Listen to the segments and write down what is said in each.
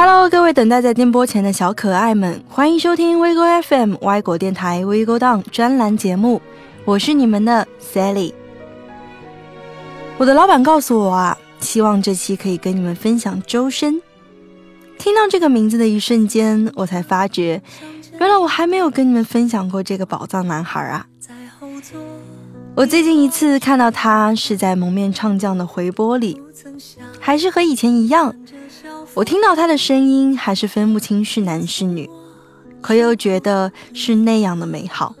Hello，各位等待在电波前的小可爱们，欢迎收听 WeGo FM 歪果电台 WeGo Down 专栏节目，我是你们的 Sally。我的老板告诉我啊，希望这期可以跟你们分享周深。听到这个名字的一瞬间，我才发觉，原来我还没有跟你们分享过这个宝藏男孩啊！我最近一次看到他是在蒙面唱将的回播里，还是和以前一样，我听到他的声音还是分不清是男是女，可又觉得是那样的美好。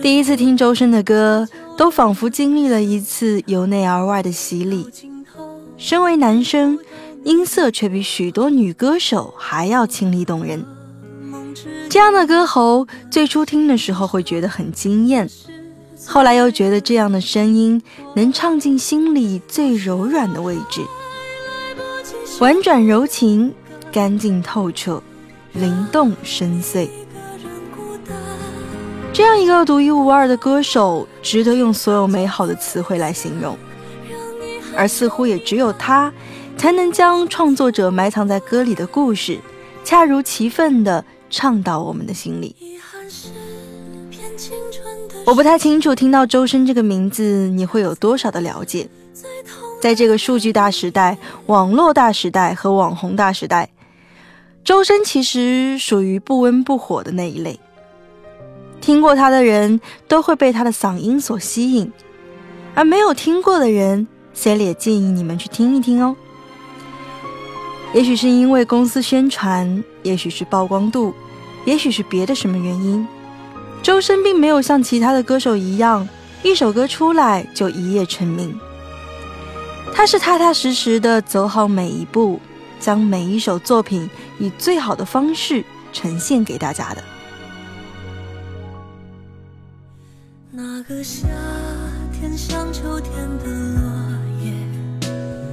第一次听周深的歌，都仿佛经历了一次由内而外的洗礼。身为男生。音色却比许多女歌手还要清丽动人。这样的歌喉，最初听的时候会觉得很惊艳，后来又觉得这样的声音能唱进心里最柔软的位置，婉转柔情，干净透彻，灵动深邃。这样一个独一无二的歌手，值得用所有美好的词汇来形容，而似乎也只有他。才能将创作者埋藏在歌里的故事，恰如其分地唱到我们的心里。我不太清楚，听到周深这个名字，你会有多少的了解？在这个数据大时代、网络大时代和网红大时代，周深其实属于不温不火的那一类。听过他的人都会被他的嗓音所吸引，而没有听过的人，Sally 也建议你们去听一听哦。也许是因为公司宣传，也许是曝光度，也许是别的什么原因，周深并没有像其他的歌手一样，一首歌出来就一夜成名。他是踏踏实实的走好每一步，将每一首作品以最好的方式呈现给大家的。那个夏天像秋天的落叶，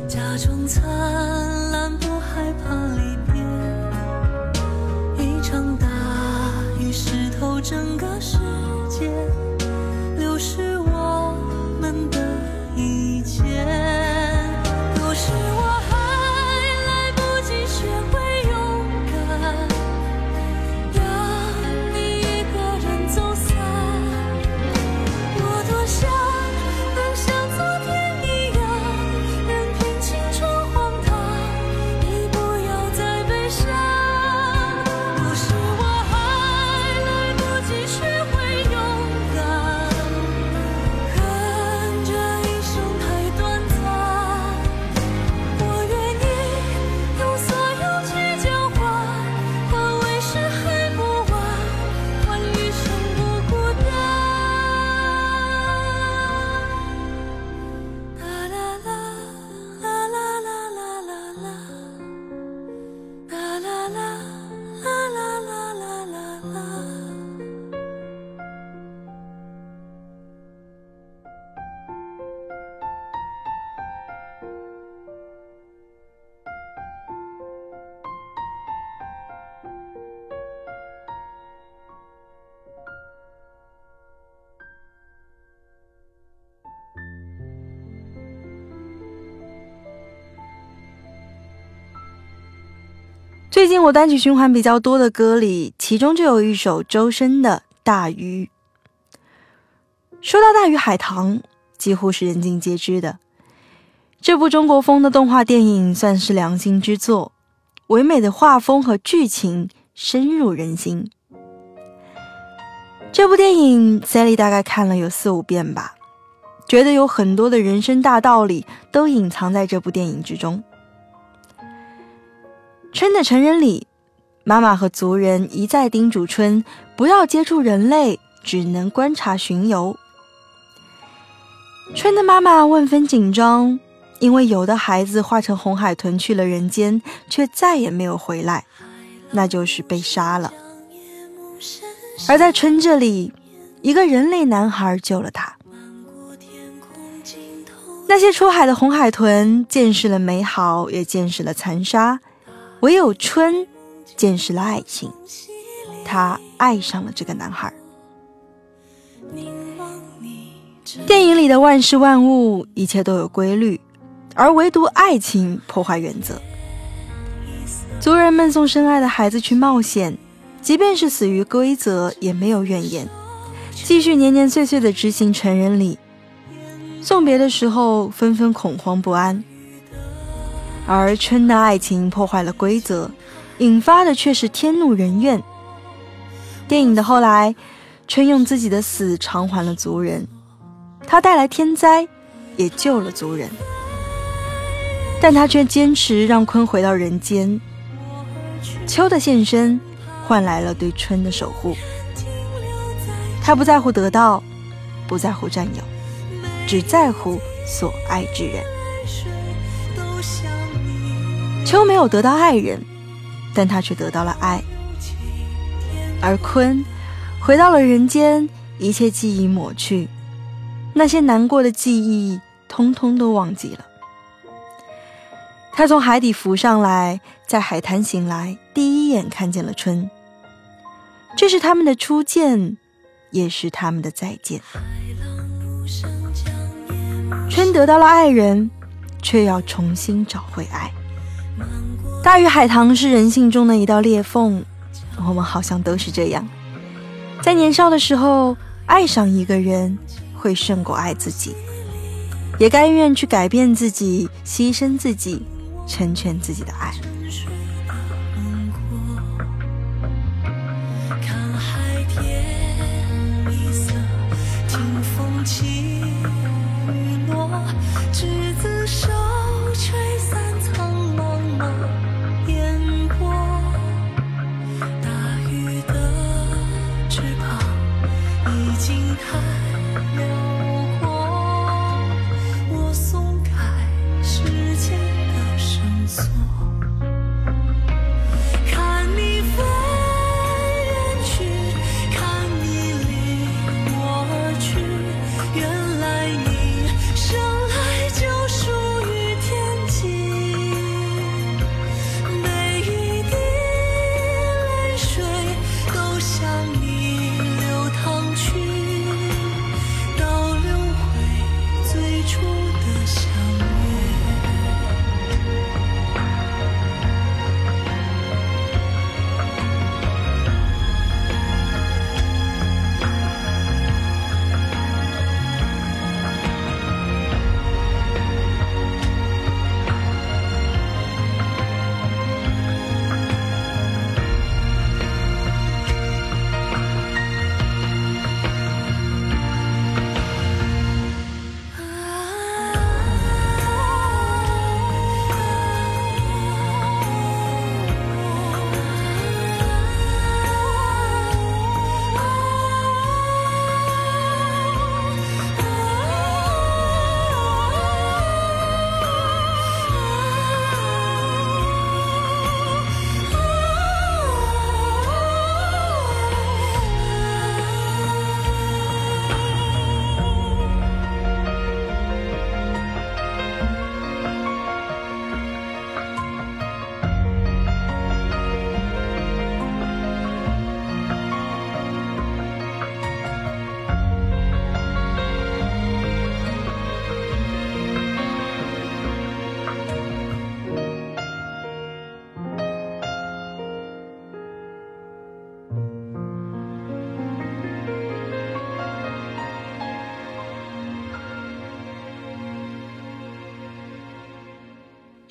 假装残。不害怕离别，一场大雨湿透整个世界，流失我们的一切。Ocean. 最近我单曲循环比较多的歌里，其中就有一首周深的《大鱼》。说到《大鱼海棠》，几乎是人尽皆知的。这部中国风的动画电影算是良心之作，唯美的画风和剧情深入人心。这部电影，Sally 大概看了有四五遍吧，觉得有很多的人生大道理都隐藏在这部电影之中。春的成人礼，妈妈和族人一再叮嘱春不要接触人类，只能观察巡游。春的妈妈万分紧张，因为有的孩子化成红海豚去了人间，却再也没有回来，那就是被杀了。而在春这里，一个人类男孩救了他。那些出海的红海豚见识了美好，也见识了残杀。唯有春见识了爱情，他爱上了这个男孩。电影里的万事万物，一切都有规律，而唯独爱情破坏原则。族人们送深爱的孩子去冒险，即便是死于规则，也没有怨言，继续年年岁岁的执行成人礼。送别的时候，纷纷恐慌不安。而春的爱情破坏了规则，引发的却是天怒人怨。电影的后来，春用自己的死偿还了族人，他带来天灾，也救了族人。但他却坚持让鲲回到人间。秋的现身，换来了对春的守护。他不在乎得到，不在乎占有，只在乎所爱之人。秋没有得到爱人，但他却得到了爱。而鲲回到了人间，一切记忆抹去，那些难过的记忆，通通都忘记了。他从海底浮上来，在海滩醒来，第一眼看见了春。这是他们的初见，也是他们的再见。春得到了爱人，却要重新找回爱。大鱼海棠是人性中的一道裂缝，我们好像都是这样，在年少的时候爱上一个人，会胜过爱自己，也甘愿去改变自己，牺牲自己，成全自己的爱。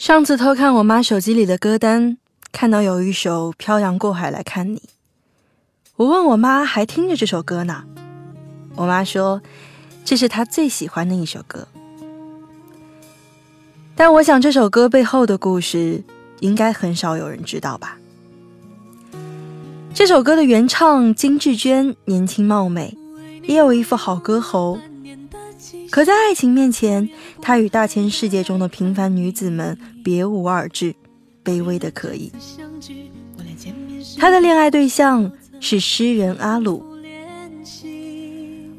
上次偷看我妈手机里的歌单，看到有一首《漂洋过海来看你》，我问我妈还听着这首歌呢，我妈说这是她最喜欢的一首歌。但我想这首歌背后的故事，应该很少有人知道吧？这首歌的原唱金志娟年轻貌美，也有一副好歌喉。可在爱情面前，她与大千世界中的平凡女子们别无二致，卑微的可以。她的恋爱对象是诗人阿鲁。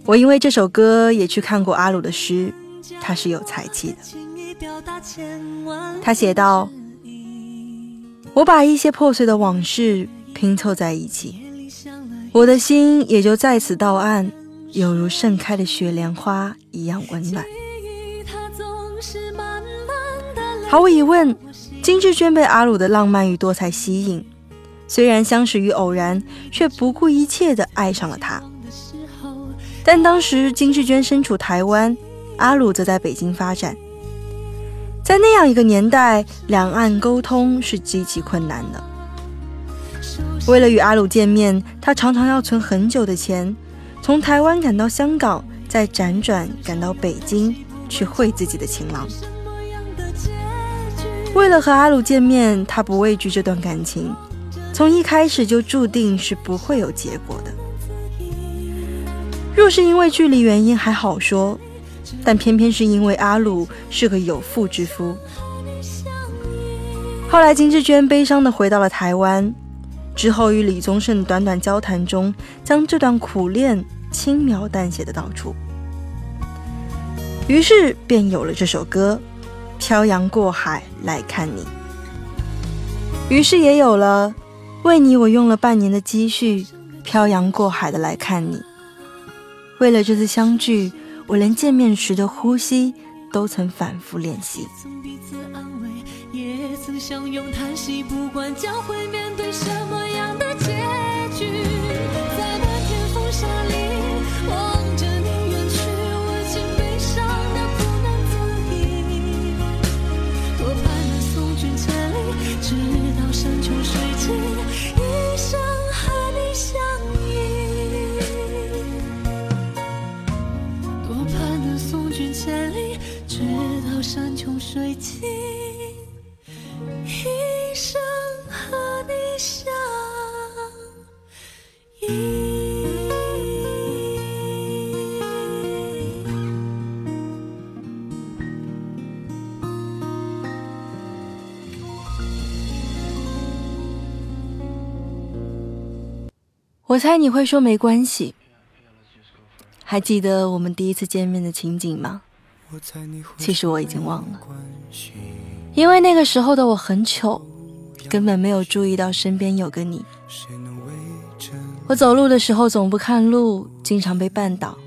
我因为这首歌也去看过阿鲁的诗，他是有才气的。他写道：“我把一些破碎的往事拼凑在一起，我的心也就在此到岸。”犹如盛开的雪莲花一样温暖。毫无疑问，金志娟被阿鲁的浪漫与多彩吸引，虽然相识于偶然，却不顾一切的爱上了他。但当时金志娟身处台湾，阿鲁则在北京发展，在那样一个年代，两岸沟通是极其困难的。为了与阿鲁见面，他常常要存很久的钱，从台湾赶到香港，再辗转赶到北京去会自己的情郎。为了和阿鲁见面，他不畏惧这段感情，从一开始就注定是不会有结果的。若是因为距离原因还好说，但偏偏是因为阿鲁是个有妇之夫。后来金志娟悲伤地回到了台湾，之后与李宗盛短短交谈中，将这段苦恋轻描淡写的道出，于是便有了这首歌《漂洋过海来看你》，于是也有了为你我用了半年的积蓄，漂洋过海的来看你。为了这次相聚，我连见面时的呼吸都曾反复练习。也曾相拥叹息不管将会面对什么样的一生和你相依我猜你会说没关系。还记得我们第一次见面的情景吗？其实我已经忘了，因为那个时候的我很糗，根本没有注意到身边有个你。我走路的时候总不看路，经常被绊倒。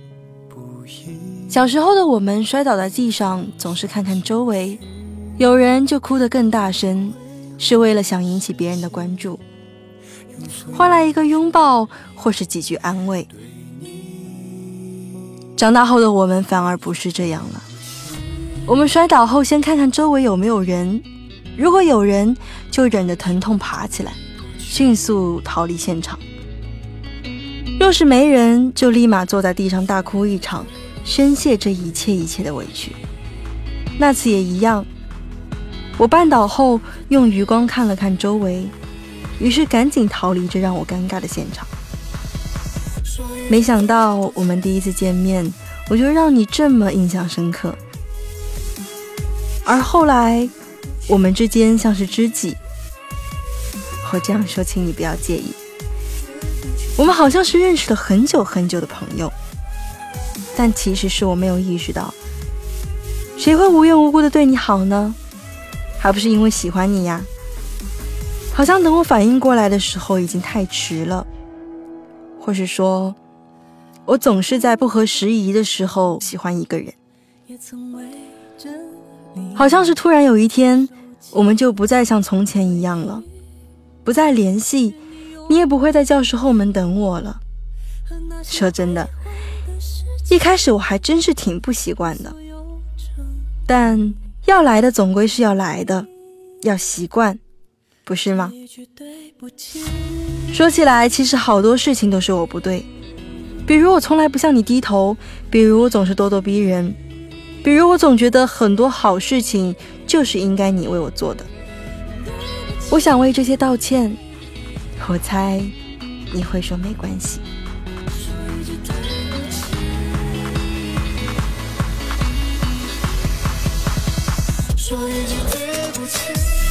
小时候的我们摔倒在地上，总是看看周围，有人就哭得更大声，是为了想引起别人的关注。换来一个拥抱，或是几句安慰。长大后的我们反而不是这样了。我们摔倒后，先看看周围有没有人，如果有人，就忍着疼痛爬起来，迅速逃离现场；若是没人，就立马坐在地上大哭一场，宣泄这一切一切的委屈。那次也一样，我绊倒后，用余光看了看周围。于是赶紧逃离这让我尴尬的现场。没想到我们第一次见面，我就让你这么印象深刻。而后来，我们之间像是知己。我这样说，请你不要介意。我们好像是认识了很久很久的朋友，但其实是我没有意识到，谁会无缘无故的对你好呢？还不是因为喜欢你呀。好像等我反应过来的时候已经太迟了，或是说，我总是在不合时宜的时候喜欢一个人也曾为。好像是突然有一天，我们就不再像从前一样了，不再联系，你也不会在教室后门等我了。说真的，一开始我还真是挺不习惯的，但要来的总归是要来的，要习惯。不是吗？说起来，其实好多事情都是我不对，比如我从来不向你低头，比如我总是咄咄逼人，比如我总觉得很多好事情就是应该你为我做的。我想为这些道歉，我猜你会说没关系。说一句对不起。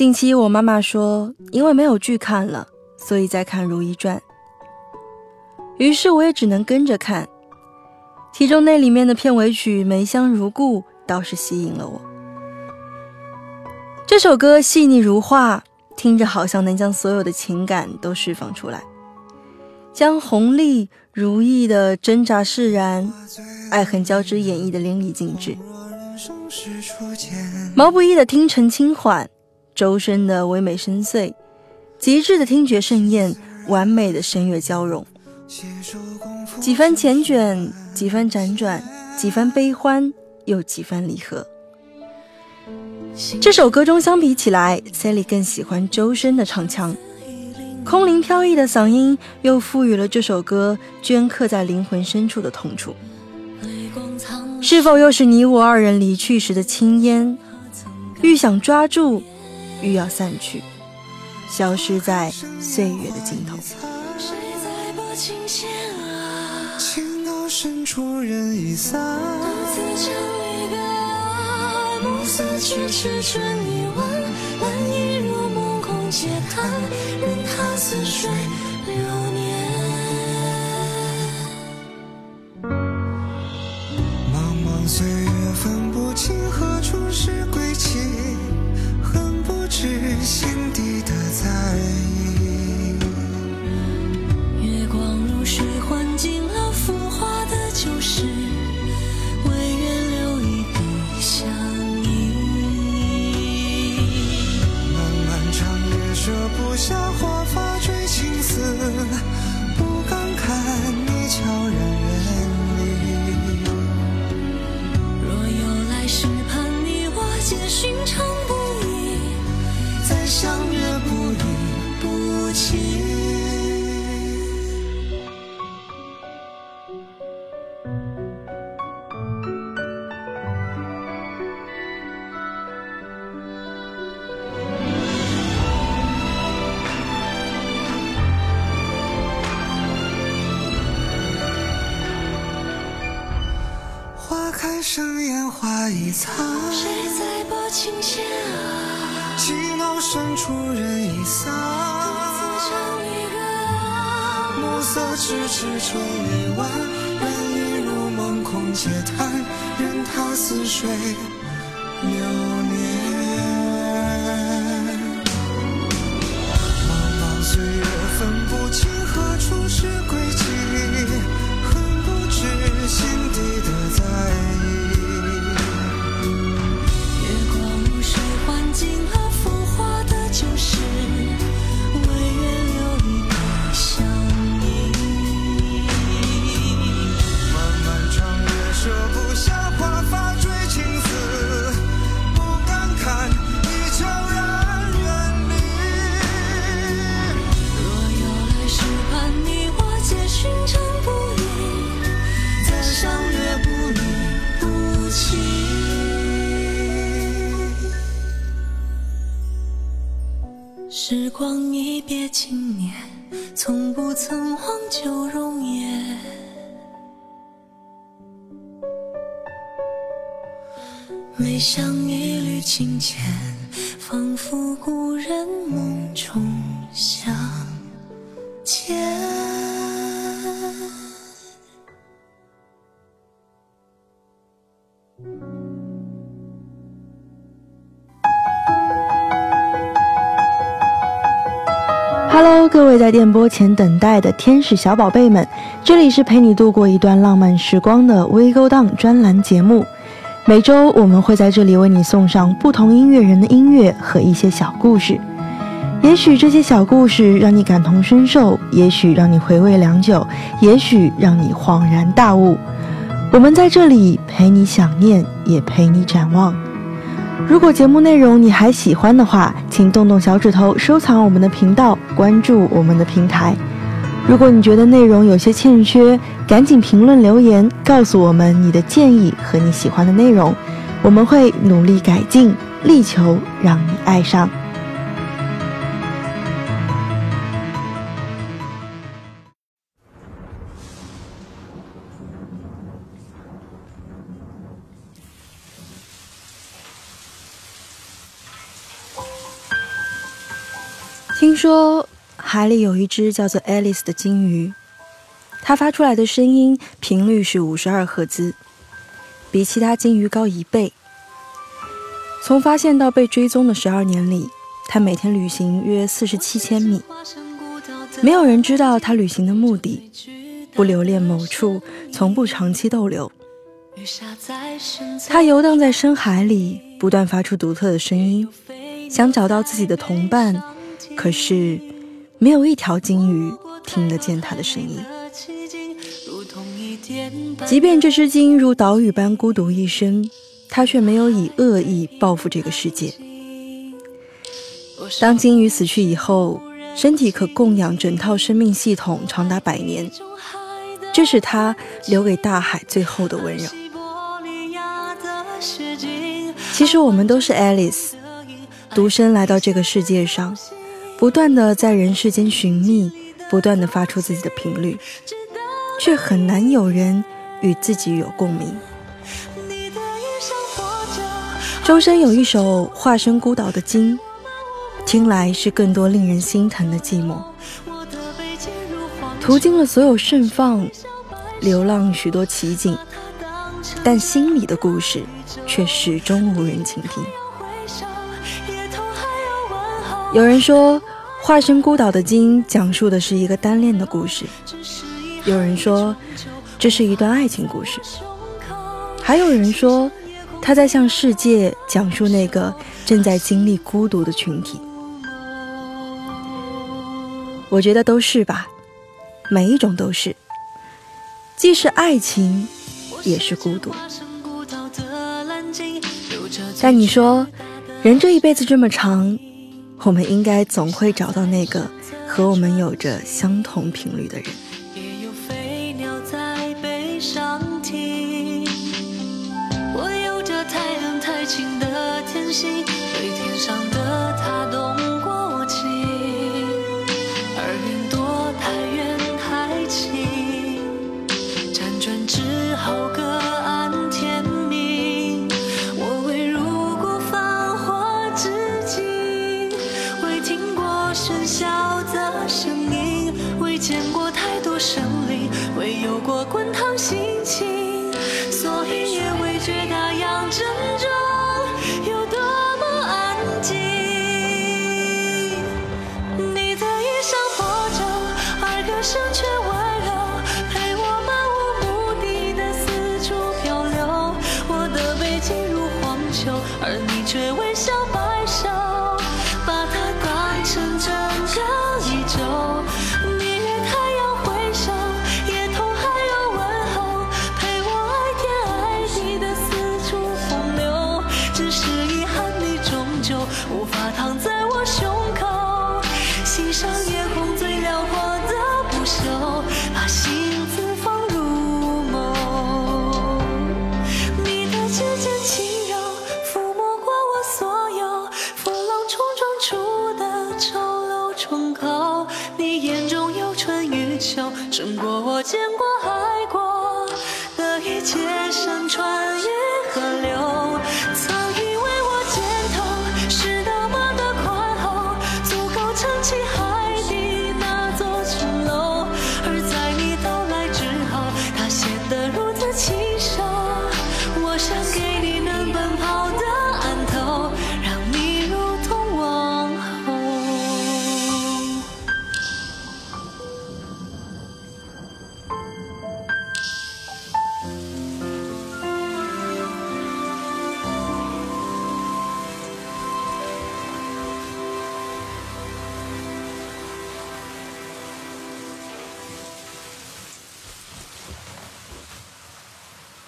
近期我妈妈说，因为没有剧看了，所以在看《如懿传》。于是我也只能跟着看。其中那里面的片尾曲《梅香如故》倒是吸引了我。这首歌细腻如画，听着好像能将所有的情感都释放出来，将弘历、如意的挣扎释然、爱恨交织演绎的淋漓尽致。毛不易的听沉轻缓，周深的唯美深邃，极致的听觉盛宴，完美的声乐交融，几番缱绻，几番辗转，几番悲欢，又几番离合。这首歌中相比起来，Sally 更喜欢周深的唱腔，空灵飘逸的嗓音又赋予了这首歌镌刻在灵魂深处的痛楚。是否又是你我二人离去时的轻烟？欲想抓住，愈要散去，消失在岁月的尽头。情到深处人已散，独自唱离歌。暮色迟迟春已晚，兰意如梦空嗟叹，任它似水流花开盛烟花易残。琴弦啊，情到深处人已散。独自唱离歌啊，暮色迟迟春已晚。人已入梦空嗟叹，任他似水流每想一缕清浅，仿佛故人梦中相见。Hello，各位在电波前等待的天使小宝贝们，这里是陪你度过一段浪漫时光的 We Go Down 专栏节目。每周我们会在这里为你送上不同音乐人的音乐和一些小故事。也许这些小故事让你感同身受，也许让你回味良久，也许让你恍然大悟。我们在这里陪你想念，也陪你展望。如果节目内容你还喜欢的话，请动动小指头收藏我们的频道，关注我们的平台。如果你觉得内容有些欠缺，赶紧评论留言告诉我们你的建议和你喜欢的内容，我们会努力改进，力求让你爱上。听说海里有一只叫做 Alice 的鲸鱼，它发出来的声音频率是五十二赫兹，比其他鲸鱼高一倍。从发现到被追踪的十二年里，它每天旅行约四十七千米。没有人知道它旅行的目的，不留恋某处，从不长期逗留。它游荡在深海里，不断发出独特的声音，想找到自己的同伴。可是，没有一条鲸鱼听得见它的声音。即便这只鲸如岛屿般孤独一生，它却没有以恶意报复这个世界。当鲸鱼死去以后，身体可供养整套生命系统长达百年，这是它留给大海最后的温柔。其实我们都是 Alice，独身来到这个世界上。不断的在人世间寻觅，不断的发出自己的频率，却很难有人与自己有共鸣。周深有一首化身孤岛的鲸，听来是更多令人心疼的寂寞。途经了所有盛放，流浪许多奇景，但心里的故事却始终无人倾听。有人说，化身孤岛的鲸讲述的是一个单恋的故事；有人说，这是一段爱情故事；还有人说，他在向世界讲述那个正在经历孤独的群体。我觉得都是吧，每一种都是，既是爱情，也是孤独。但你说，人这一辈子这么长。我们应该总会找到那个和我们有着相同频率的人。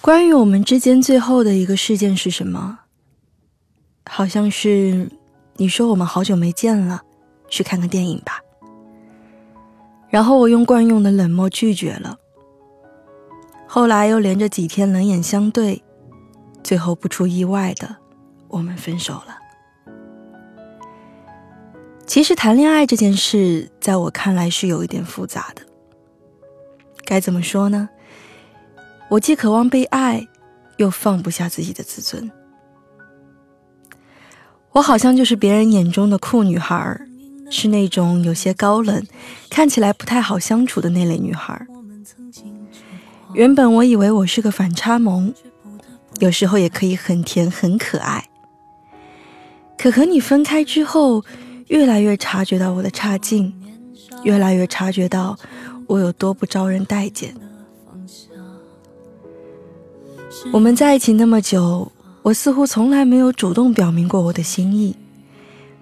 关于我们之间最后的一个事件是什么？好像是你说我们好久没见了，去看个电影吧。然后我用惯用的冷漠拒绝了。后来又连着几天冷眼相对，最后不出意外的，我们分手了。其实谈恋爱这件事，在我看来是有一点复杂的。该怎么说呢？我既渴望被爱，又放不下自己的自尊。我好像就是别人眼中的酷女孩，是那种有些高冷，看起来不太好相处的那类女孩。原本我以为我是个反差萌，有时候也可以很甜很可爱。可和你分开之后，越来越察觉到我的差劲，越来越察觉到我有多不招人待见。我们在一起那么久，我似乎从来没有主动表明过我的心意。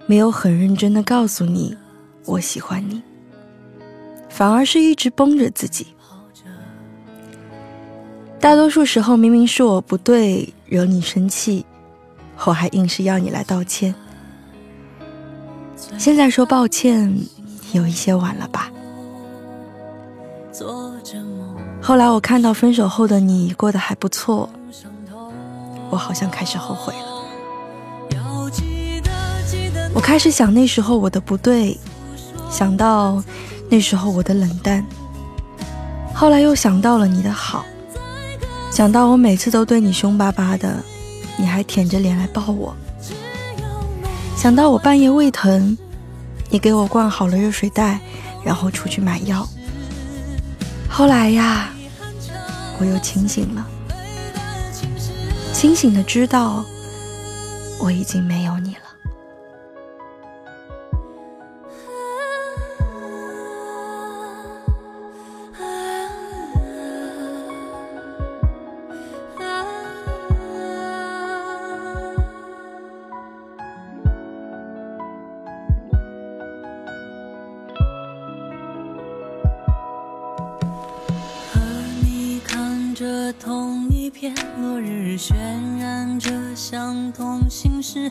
没有很认真的告诉你我喜欢你，反而是一直绷着自己。大多数时候明明是我不对，惹你生气，我还硬是要你来道歉。现在说抱歉有一些晚了吧？后来我看到分手后的你过得还不错，我好像开始后悔了。我开始想那时候我的不对，想到那时候我的冷淡，后来又想到了你的好，想到我每次都对你凶巴巴的，你还舔着脸来抱我，想到我半夜胃疼，你给我灌好了热水袋，然后出去买药。后来呀，我又清醒了，清醒的知道我已经没有你了。是。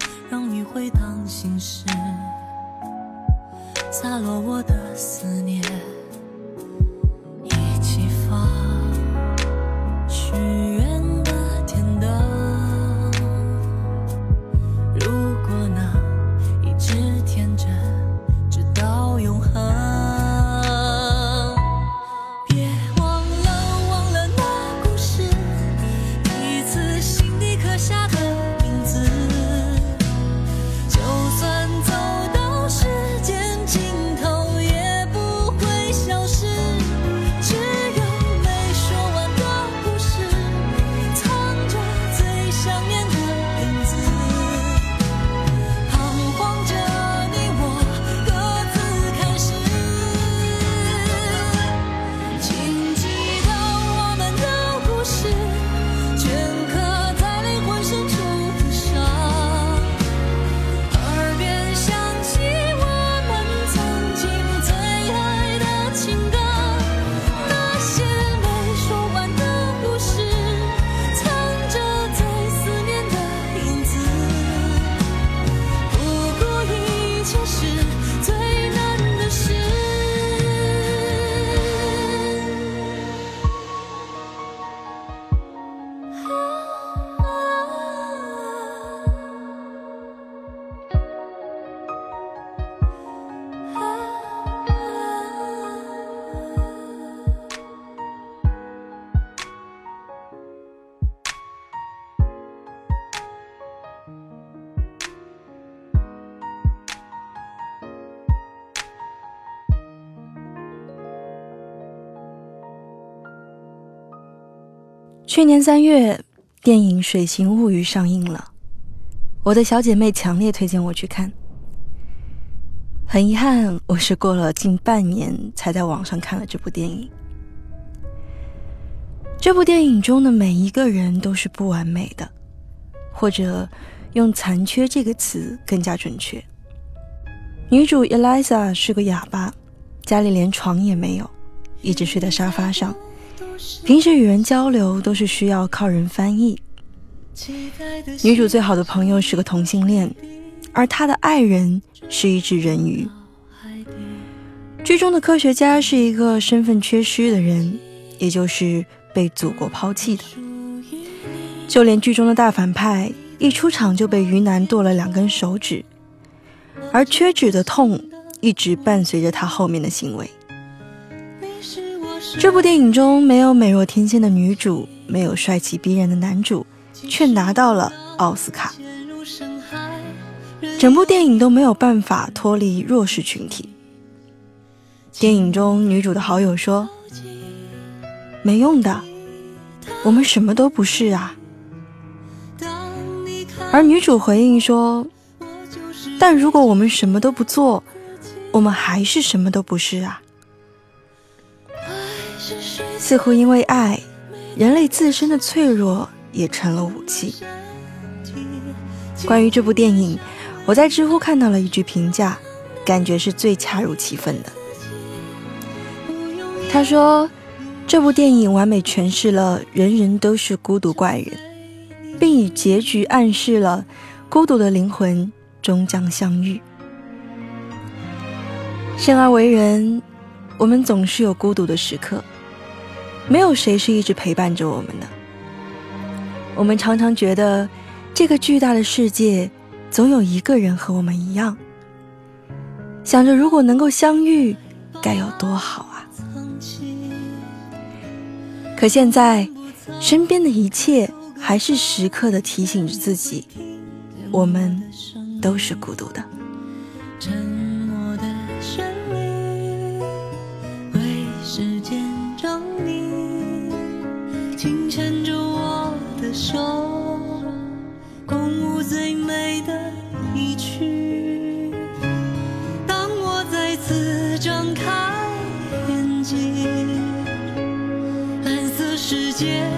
去年三月，电影《水形物语》上映了，我的小姐妹强烈推荐我去看。很遗憾，我是过了近半年才在网上看了这部电影。这部电影中的每一个人都是不完美的，或者用“残缺”这个词更加准确。女主 Eliza 是个哑巴，家里连床也没有，一直睡在沙发上。平时与人交流都是需要靠人翻译。女主最好的朋友是个同性恋，而她的爱人是一只人鱼。剧中的科学家是一个身份缺失的人，也就是被祖国抛弃的。就连剧中的大反派一出场就被鱼男剁了两根手指，而缺指的痛一直伴随着他后面的行为。这部电影中没有美若天仙的女主，没有帅气逼人的男主，却拿到了奥斯卡。整部电影都没有办法脱离弱势群体。电影中女主的好友说：“没用的，我们什么都不是啊。”而女主回应说：“但如果我们什么都不做，我们还是什么都不是啊。”似乎因为爱，人类自身的脆弱也成了武器。关于这部电影，我在知乎看到了一句评价，感觉是最恰如其分的。他说：“这部电影完美诠释了人人都是孤独怪人，并以结局暗示了孤独的灵魂终将相遇。生而为人，我们总是有孤独的时刻，没有谁是一直陪伴着我们的。我们常常觉得，这个巨大的世界总有一个人和我们一样，想着如果能够相遇，该有多好啊。”可现在，身边的一切还是时刻的提醒着自己，我们都是孤独的。世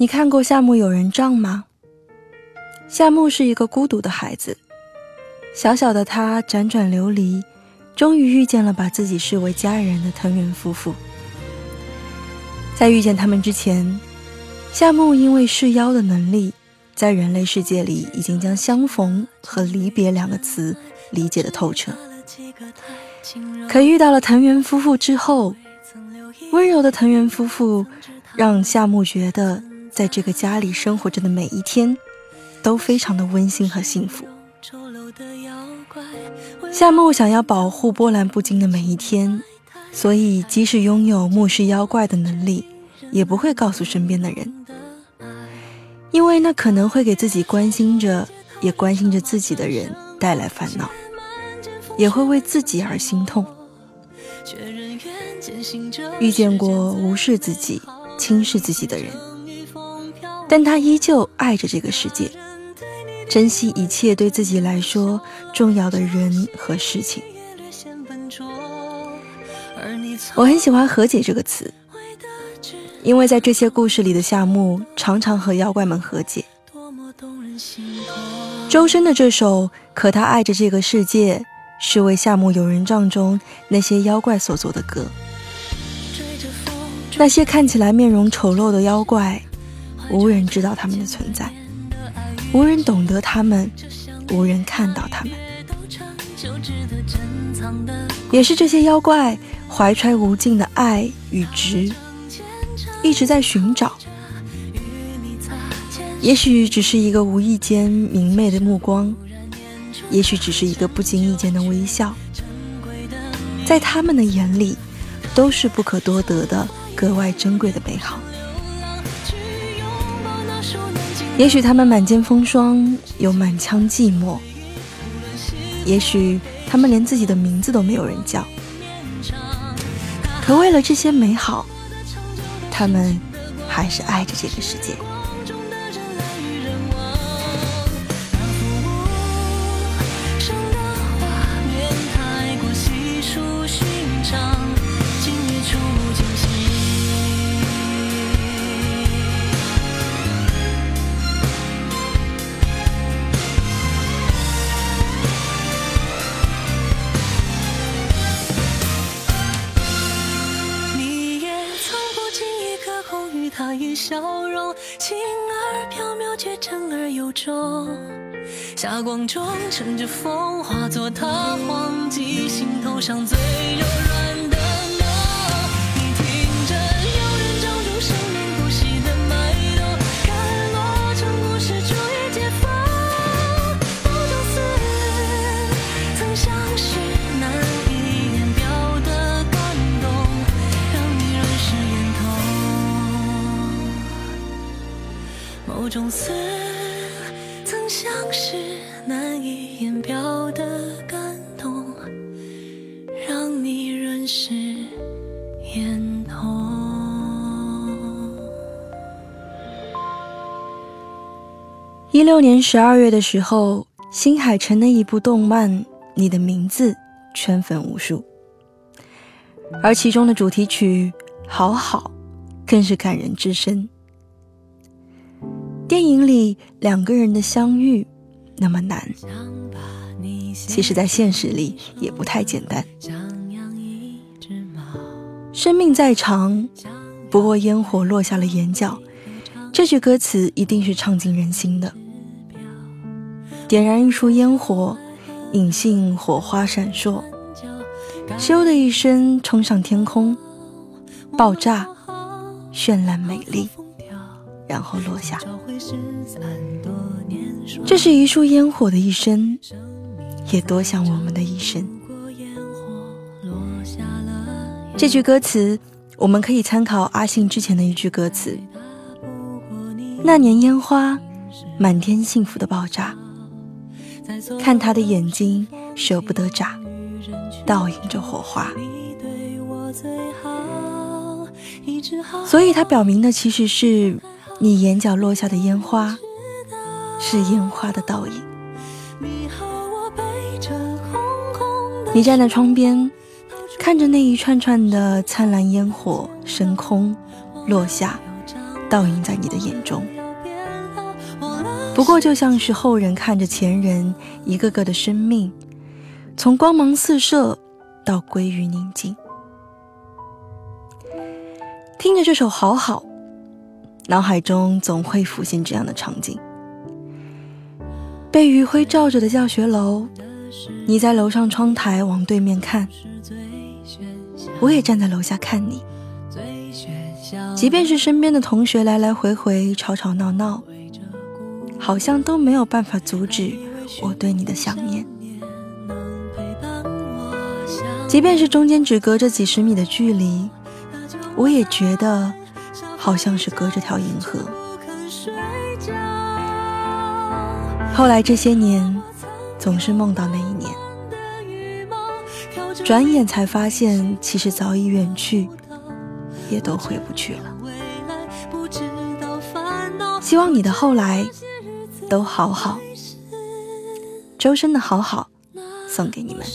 你看过夏目友人帐吗？夏目是一个孤独的孩子，小小的他辗转流离，终于遇见了把自己视为家人的藤原夫妇。在遇见他们之前，夏目因为噬妖的能力，在人类世界里已经将相逢和离别两个词理解的透彻。可遇到了藤原夫妇之后，温柔的藤原夫妇让夏目觉得，在这个家里生活着的每一天，都非常的温馨和幸福。夏目想要保护波澜不惊的每一天。所以，即使拥有目视妖怪的能力，也不会告诉身边的人，因为那可能会给自己关心着、也关心着自己的人带来烦恼，也会为自己而心痛。遇见过无视自己、轻视自己的人，但他依旧爱着这个世界，珍惜一切对自己来说重要的人和事情。我很喜欢“和解”这个词，因为在这些故事里的夏目常常和妖怪们和解。周深的这首《可他爱着这个世界》是为夏目友人帐中那些妖怪所做的歌。那些看起来面容丑陋的妖怪，无人知道他们的存在，无人懂得他们，无人看到他们，也是这些妖怪。怀揣无尽的爱与执，一直在寻找。也许只是一个无意间明媚的目光，也许只是一个不经意间的微笑，在他们的眼里，都是不可多得的、格外珍贵的美好。也许他们满肩风霜，有满腔寂寞；也许他们连自己的名字都没有人叫。可为了这些美好，他们还是爱着这个世界。霞光中乘着风，化作他荒寂心头上最柔软。六年十二月的时候，新海诚的一部动漫《你的名字》圈粉无数，而其中的主题曲《好好》更是感人至深。电影里两个人的相遇那么难，其实，在现实里也不太简单。生命再长，不过烟火落下了眼角。这句歌词一定是唱进人心的。点燃一束烟火，引信火花闪烁，咻的一声冲上天空，爆炸，绚烂美丽，然后落下。这是一束烟火的一生，也多像我们的一生。这句歌词，我们可以参考阿信之前的一句歌词。那年烟花，满天幸福的爆炸。看他的眼睛舍不得眨，倒映着火花。所以，它表明的其实是你眼角落下的烟花，是烟花的倒影。你站在窗边，看着那一串串的灿烂烟火升空落下，倒映在你的眼中。不过，就像是后人看着前人一个个的生命，从光芒四射到归于宁静。听着这首《好好》，脑海中总会浮现这样的场景：被余晖照着的教学楼，你在楼上窗台往对面看，我也站在楼下看你。即便是身边的同学来来回回吵吵闹闹。好像都没有办法阻止我对你的想念。即便是中间只隔着几十米的距离，我也觉得好像是隔着条银河。后来这些年，总是梦到那一年，转眼才发现，其实早已远去，也都回不去了。希望你的后来。都好好，周深的好好送给你们。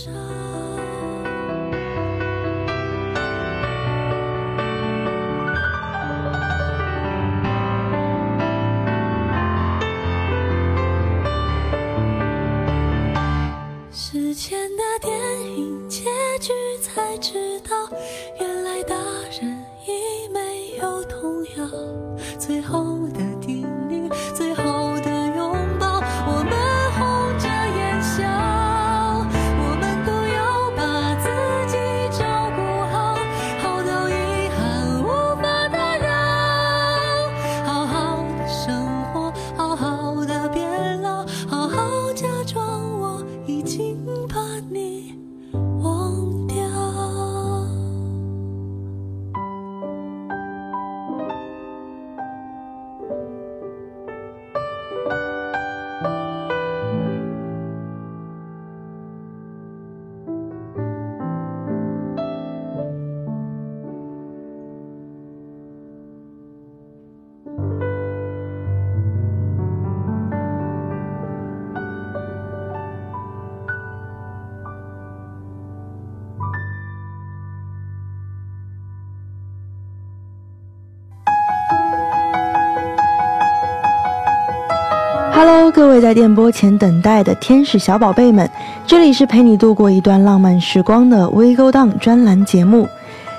位在电波前等待的天使小宝贝们，这里是陪你度过一段浪漫时光的 We Go Down 专栏节目。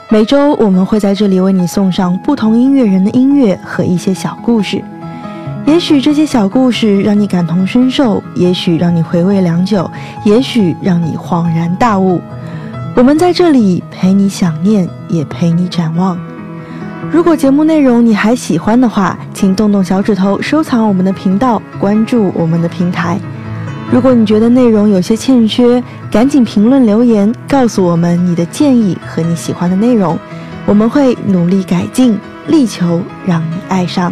每周我们会在这里为你送上不同音乐人的音乐和一些小故事。也许这些小故事让你感同身受，也许让你回味良久，也许让你恍然大悟。我们在这里陪你想念，也陪你展望。如果节目内容你还喜欢的话，请动动小指头收藏我们的频道，关注我们的平台。如果你觉得内容有些欠缺，赶紧评论留言告诉我们你的建议和你喜欢的内容，我们会努力改进，力求让你爱上。